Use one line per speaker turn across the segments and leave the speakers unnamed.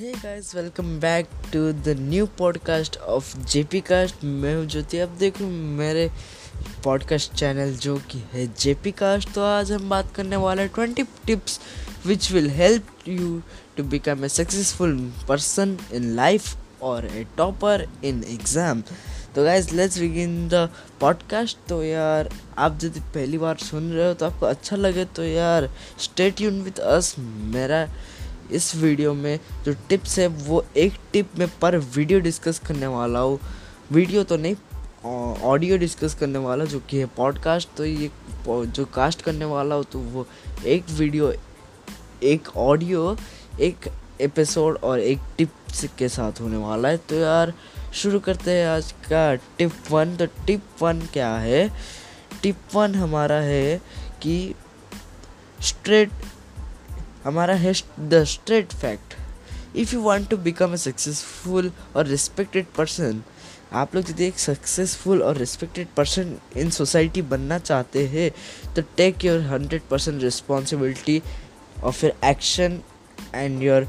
Hey guys welcome back to the new podcast of JP cast मैं हूँ ज्योति। अब देखो मेरे पॉडकास्ट चैनल जो कि है जेपी कास्ट तो आज हम बात करने वाले हैं twenty tips which will help you to become a successful person in life और ए टॉपर इन एग्ज़ाम तो guys let's begin the podcast तो यार, आप यदि पहली बार सुन रहे हो तो आपको अच्छा लगे तो यार स्टे ट्यून विथ अस मेरा इस वीडियो में जो टिप्स है, वो एक टिप में पर वीडियो डिस्कस करने वाला हूँ। वीडियो तो नहीं ऑडियो डिस्कस करने वाला, जो कि है पॉडकास्ट तो ये जो कास्ट करने वाला हो तो वो एक वीडियो, एक ऑडियो, एक एपिसोड और एक टिप्स के साथ होने वाला है। तो यार, शुरू करते हैं आज का टिप वन। तो टिप वन क्या है? टिप वन हमारा है कि स्ट्रेट हमारा है the straight fact if you want to become a successful और रिस्पेक्टेड पर्सन आप लोग यदि एक सक्सेसफुल और रिस्पेक्टेड पर्सन इन सोसाइटी बनना चाहते हैं तो take your hundred percent responsibility of your action and your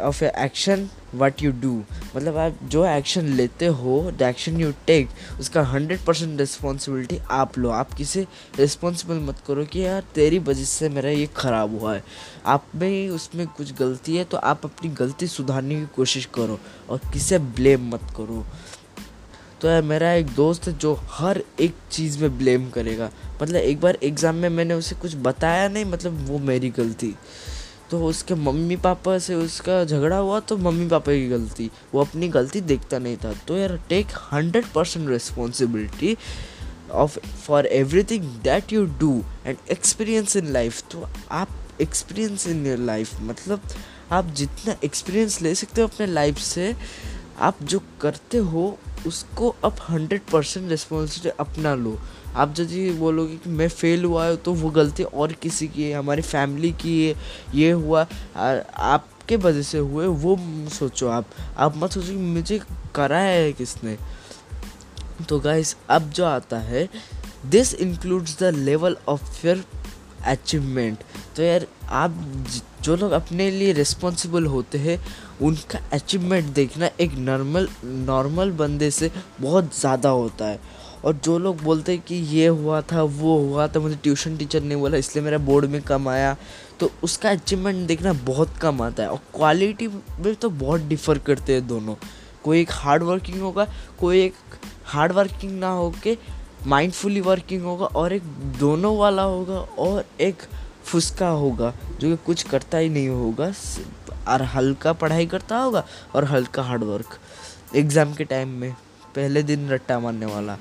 of your action what you do मतलब आप जो एक्शन लेते हो द एक्शन यू टेक उसका हंड्रेड परसेंट रिस्पॉन्सिबिलिटी आप लो। आप किसे रिस्पॉन्सिबल मत करो कि यार तेरी वजह से मेरा ये ख़राब हुआ है। आप में उसमें कुछ गलती है तो आप अपनी गलती सुधारने की कोशिश करो और किसे ब्लेम मत करो। तो यार मेरा एक दोस्त है जो हर एक चीज़ में ब्लेम करेगा। मतलब एक बार एग्ज़ाम में मैंने उसे कुछ बताया नहीं मतलब वो मेरी गलती। तो उसके मम्मी पापा से उसका झगड़ा हुआ तो मम्मी पापा की गलती। वो अपनी गलती देखता नहीं था। तो यार take hundred percent responsibility of for everything that you do and experience in life तो आप एक्सपीरियंस इन योर लाइफ मतलब आप जितना एक्सपीरियंस ले सकते हो अपने लाइफ से, आप जो करते हो, उसको आप हंड्रेड परसेंट रिस्पॉन्सिबिलिटी अपना लो। आप यदि बोलोगे कि मैं फेल हुआ है तो वो गलती और किसी की है, हमारी फैमिली की है, ये हुआ। आपके वजह से हुए, वो सोचो आप। आप मत सोचो कि मुझे करा है किसने। तो गाइस अब जो आता है this includes the level of your achievement तो यार, आप जो लोग अपने लिए रिस्पॉन्सिबल होते हैं, उनका अचीवमेंट देखना एक नॉर्मल नॉर्मल बंदे से बहुत ज़्यादा होता है। और जो लोग बोलते हैं कि ये हुआ था, वो हुआ था, मुझे ट्यूशन टीचर ने बोला, इसलिए मेरा बोर्ड में कम आया। तो उसका अचीवमेंट देखना बहुत कम आता है और क्वालिटी में तो बहुत डिफ़र करते हैं दोनों। कोई एक हार्ड वर्किंग होगा, कोई एक हार्ड वर्किंग ना हो के माइंडफुली वर्किंग होगा और एक दोनों वाला होगा और एक फुसका होगा, जो कि कुछ करता ही नहीं होगा और हल्का पढ़ाई करता होगा और हल्का हार्ड वर्क एग्ज़ाम के टाइम में, पहले दिन रट्टा मारने वाला।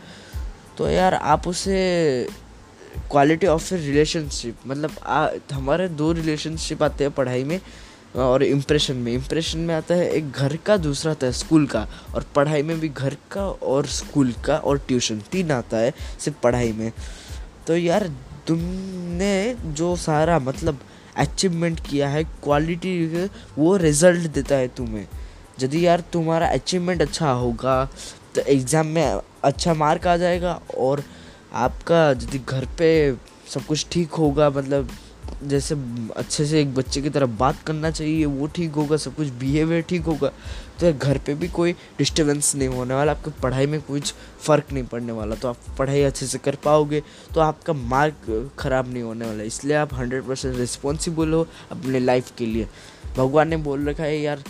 तो यार आप उसे क्वालिटी ऑफ़ रिलेशनशिप मतलब आ, हमारे दो रिलेशनशिप आते हैं पढ़ाई में और इम्प्रेशन में। इम्प्रेशन में आता है एक घर का दूसरा आता है स्कूल का। और पढ़ाई में भी घर का और स्कूल का और ट्यूशन तीन आता है सिर्फ़ पढ़ाई में। तो यार तुमने जो सारा मतलब अचीवमेंट किया है क्वालिटी वो रिज़ल्ट देता है तुम्हें। यदि यार तुम्हारा अचीवमेंट अच्छा होगा तो एग्ज़ाम में अच्छा मार्क आ जाएगा और आपका यदि घर पे सब कुछ ठीक होगा मतलब जैसे अच्छे से एक बच्चे की तरह बात करना चाहिए, वो ठीक होगा, सब कुछ बिहेवियर ठीक होगा तो घर पे भी कोई डिस्टर्बेंस नहीं होने वाला, आपकी पढ़ाई में कुछ फ़र्क नहीं पड़ने वाला तो आप पढ़ाई अच्छे से कर पाओगे तो आपका मार्क ख़राब नहीं होने वाला, इसलिए आप हंड्रेड परसेंट रिस्पॉन्सिबल हो अपने लाइफ के लिए। भगवान ने बोल रखा है, यार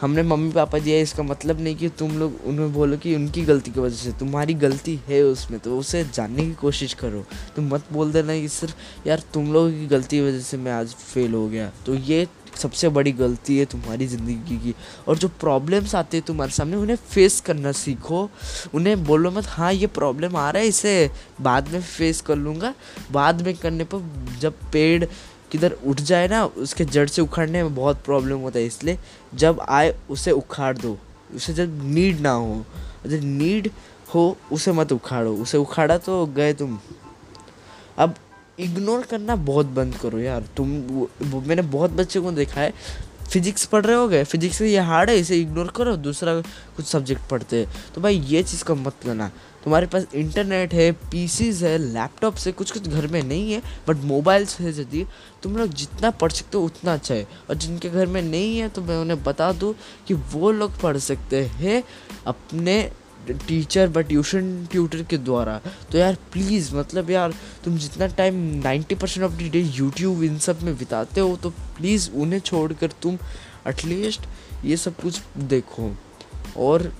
हमने मम्मी पापा दिया इसका मतलब नहीं कि तुम लोग उन्हें बोलो कि उनकी गलती की वजह से। तुम्हारी गलती है उसमें तो उसे जानने की कोशिश करो। तुम मत बोल देना कि सिर्फ़, यार, तुम लोगों की गलती की वजह से मैं आज फेल हो गया। तो ये सबसे बड़ी गलती है तुम्हारी ज़िंदगी की। और जो प्रॉब्लम्स आते हैं तुम्हारे सामने, उन्हें फेस करना सीखो। उन्हें बोलो मत हाँ ये प्रॉब्लम आ रहा है, इसे बाद में फेस कर लूँगा। बाद में करने पर जब पेड़ किधर उठ जाए ना उसके जड़ से उखाड़ने में बहुत प्रॉब्लम होता है इसलिए जब आए उसे उखाड़ दो। उसे जब नीड ना हो जब नीड हो उसे मत उखाड़ो। उसे उखाड़ा तो गए तुम। अब इग्नोर करना बहुत बंद करो यार। तुम वो, मैंने बहुत बच्चे को देखा है फिजिक्स पढ़ रहे हो गए? फिजिक्स ये हार्ड है, इसे इग्नोर करो, दूसरा कुछ सब्जेक्ट पढ़ते हैं। तो भाई, ये चीज़ का मत करना तुम्हारे पास इंटरनेट है पीसीज है लैपटॉप से कुछ कुछ घर में नहीं है बट मोबाइल्स है यदि तुम लोग जितना पढ़ सकते हो, उतना अच्छा है। और जिनके घर में नहीं है तो मैं उन्हें बता दूँ कि वो लोग पढ़ सकते हैं अपने टीचर व ट्यूशन ट्यूटर के द्वारा। तो यार प्लीज़ मतलब यार, तुम जितना time ninety percent of the day YouTube इन सब में बिताते हो तो प्लीज़ उन्हें छोड़कर तुम एटलीस्ट ये सब कुछ देखो। और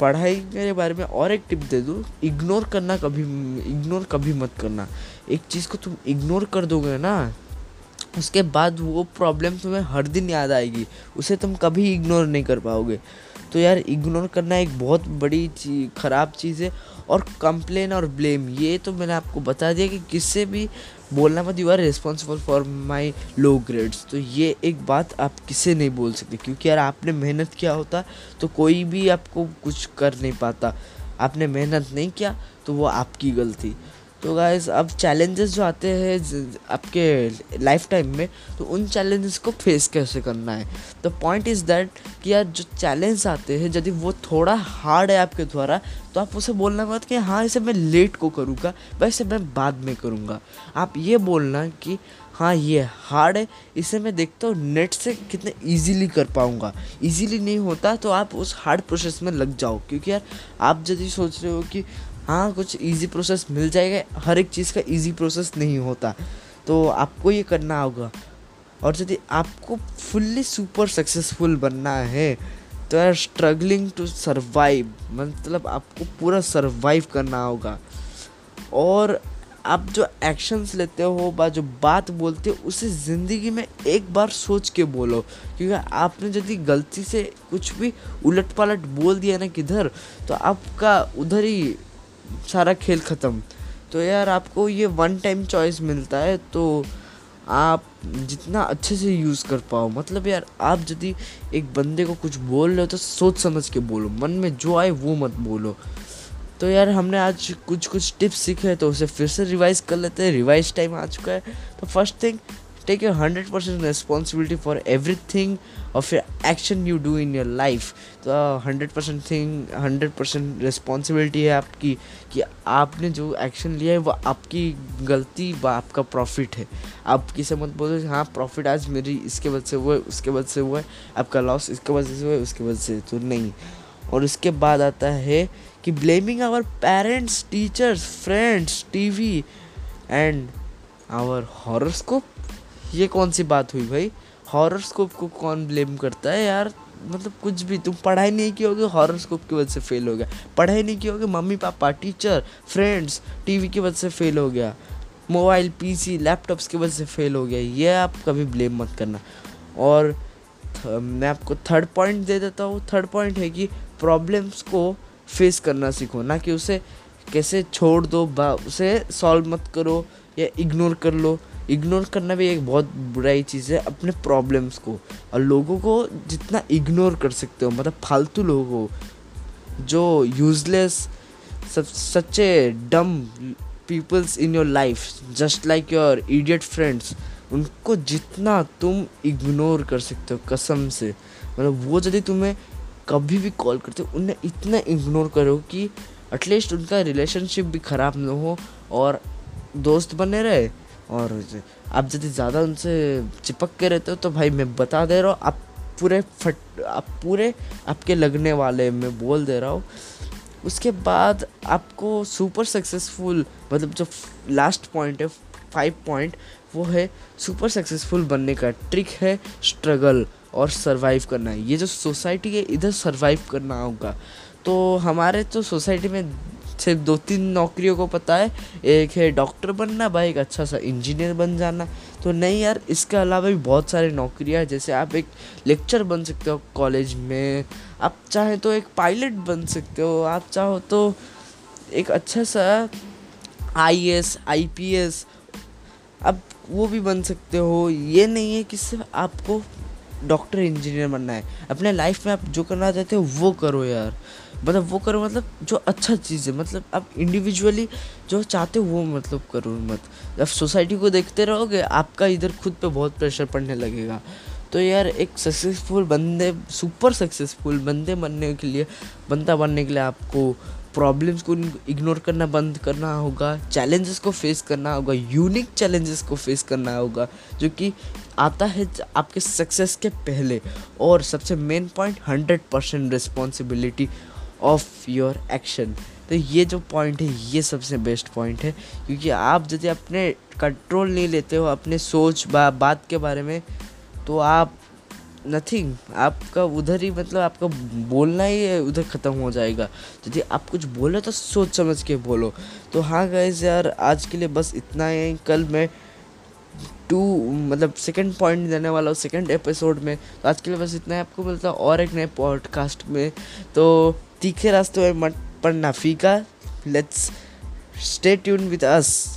पढ़ाई के बारे में और एक टिप दे दूँ इग्नोर करना कभी इग्नोर कभी मत करना। एक चीज़ को तुम इग्नोर कर दोगे ना, उसके बाद वो प्रॉब्लम तुम्हें हर दिन याद आएगी। उसे तुम कभी इग्नोर नहीं कर पाओगे। तो यार इग्नोर करना एक बहुत बड़ी चीज़ ख़राब चीज़ है और कंप्लेन और ब्लेम ये तो मैंने आपको बता दिया कि किससे भी बोलना मत you are responsible for my low grades तो ये एक बात आप किसे नहीं बोल सकते? क्योंकि यार आपने मेहनत किया होता तो कोई भी आपको कुछ कर नहीं पाता। आपने मेहनत नहीं किया तो वो आपकी गलती। तो गाइस अब चैलेंजेस जो आते हैं आपके लाइफ टाइम में तो उन चैलेंजेस को फेस कैसे करना है? द पॉइंट इज़ दैट कि यार जो चैलेंज आते हैं, यदि वो थोड़ा हार्ड है आपके द्वारा तो आप उसे बोलना मत कि हाँ इसे मैं लेट को करूँगा वैसे मैं बाद में करूँगा। आप ये बोलना कि हाँ ये हार्ड है, इसे मैं देखता हूँ नेट से कितने इजीली कर पाऊँगा। इजीली नहीं होता तो आप उस हार्ड प्रोसेस में लग जाओ, क्योंकि यार आप यदि सोच रहे हो कि हाँ कुछ इजी प्रोसेस मिल जाएगा, हर एक चीज़ का इजी प्रोसेस नहीं होता। तो आपको ये करना होगा। और यदि आपको फुल्ली सुपर सक्सेसफुल बनना है तो यार स्ट्रगलिंग टू सरवाइव मतलब आपको पूरा सरवाइव करना होगा। और आप जो एक्शंस लेते हो, बा, जो बात बोलते हो, उसे ज़िंदगी में एक बार सोच के बोलो। क्योंकि आपने यदि गलती से कुछ भी उलट पलट बोल दिया ना किधर तो आपका उधर ही सारा खेल ख़त्म। तो यार आपको ये वन टाइम चॉइस मिलता है तो आप जितना अच्छे से यूज़ कर पाओ। मतलब यार, आप यदि एक बंदे को कुछ बोल रहे हो तो सोच समझ के बोलो। मन में जो आए, वो मत बोलो। तो यार, हमने आज कुछ कुछ टिप्स सीखे तो उसे फिर से रिवाइज कर लेते हैं। रिवाइज टाइम आ चुका है। तो first thing take your hundred percent responsibility for everything of your action you do in your life तो hundred percent thing hundred percent responsibility है आपकी कि आपने जो एक्शन लिया है, वो आपकी गलती व आपका प्रॉफिट है। आप किसे मत बोलो हाँ प्रॉफिट आज मेरी इसके वजह से हुआ है, उसके वजह से हुआ है, आपका लॉस इसके वजह से हुआ है, उसके वजह से तो नहीं। और उसके बाद आता है कि blaming our parents teachers friends TV and our horoscope ये कौन सी बात हुई भाई? हॉरोस्कोप को कौन ब्लेम करता है यार? मतलब कुछ भी, तुम पढ़ाई नहीं की होगी हॉरोस्कोप की वजह से फेल हो गया। पढ़ाई नहीं की होगी, मम्मी, पापा टीचर फ्रेंड्स टीवी की वजह से फेल हो गया। मोबाइल पीसी लैपटॉप्स की वजह से फेल हो गया। ये आप कभी ब्लेम मत करना। और मैं आपको थर्ड पॉइंट दे देता हूँ। थर्ड पॉइंट है कि प्रॉब्लम्स को फेस करना सीखो, ना कि उसे कैसे छोड़ दो उसे सॉल्व मत करो या इग्नोर कर लो। इग्नोर करना भी एक बहुत बुराई चीज़ है अपने प्रॉब्लम्स को। और लोगों को जितना इग्नोर कर सकते हो मतलब फालतू लोगों जो यूजलेस सब, such dumb peoples in your life just like your idiot friends उनको जितना तुम इग्नोर कर सकते हो कसम से। मतलब वो यदि तुम्हें कभी भी कॉल करते हो, उन्हें इतना इग्नोर करो कि एटलीस्ट उनका रिलेशनशिप भी ख़राब ना हो और दोस्त बने रहे। और आप यदि ज़्यादा उनसे चिपक के रहते हो तो भाई मैं बता दे रहा हूँ, आप पूरे फट, आप पूरे आपके लगने वाले, मैं बोल दे रहा हूँ। उसके बाद आपको सुपर सक्सेसफुल मतलब जो लास्ट पॉइंट है फाइव पॉइंट वो है सुपर सक्सेसफुल बनने का ट्रिक है स्ट्रगल और सरवाइव करना। ये जो सोसाइटी है, इधर सरवाइव करना होगा। तो हमारे तो सोसाइटी में सिर्फ़ दो तीन नौकरियों को पता है। एक है डॉक्टर बनना, भाई एक अच्छा सा इंजीनियर बन जाना। तो नहीं यार, इसके अलावा भी बहुत सारी नौकरियाँ हैं। जैसे आप एक लेक्चर बन सकते हो कॉलेज में, आप चाहे तो एक पायलट बन सकते हो, आप चाहो तो एक अच्छा सा I S I P S अब वो भी बन सकते हो। ये नहीं है कि सिर्फ़ आपको डॉक्टर इंजीनियर बनना है। अपने लाइफ में आप जो करना चाहते हो वो करो यार। मतलब वो करो मतलब जो अच्छा चीज़ है मतलब आप इंडिविजुअली जो चाहते हो वो मतलब करो मत। जब सोसाइटी को देखते रहोगे, आपका इधर खुद पे बहुत प्रेशर पड़ने लगेगा। तो तो यार, एक सक्सेसफुल बंदे सुपर सक्सेसफुल बंदे बनने के लिए बंदा बनने के लिए आपको प्रॉब्लम्स को इग्नोर करना बंद करना होगा चैलेंजेस को फेस करना होगा यूनिक चैलेंजेस को फेस करना होगा, जो कि आता है आपके सक्सेस के पहले। और सबसे main point hundred percent responsibility of your action तो ये जो पॉइंट है ये सबसे बेस्ट पॉइंट है। क्योंकि आप यदि अपने कंट्रोल नहीं लेते हो अपने सोच बा, बात के बारे में तो आप नथिंग आपका उधर ही मतलब आपका बोलना ही उधर ख़त्म हो जाएगा। यदि आप कुछ बोलो तो सोच समझ के बोलो। तो हाँ गाइज़ यार आज के लिए बस इतना ही। कल मैं टू मतलब सेकंड पॉइंट देने वाला हूँ सेकंड एपिसोड में। तो आज के लिए बस इतना ही। आपको मिलता है और एक नए पॉडकास्ट में। तो तीखे रास्ते में मत पढ़ना फीका। Let's stay tune with us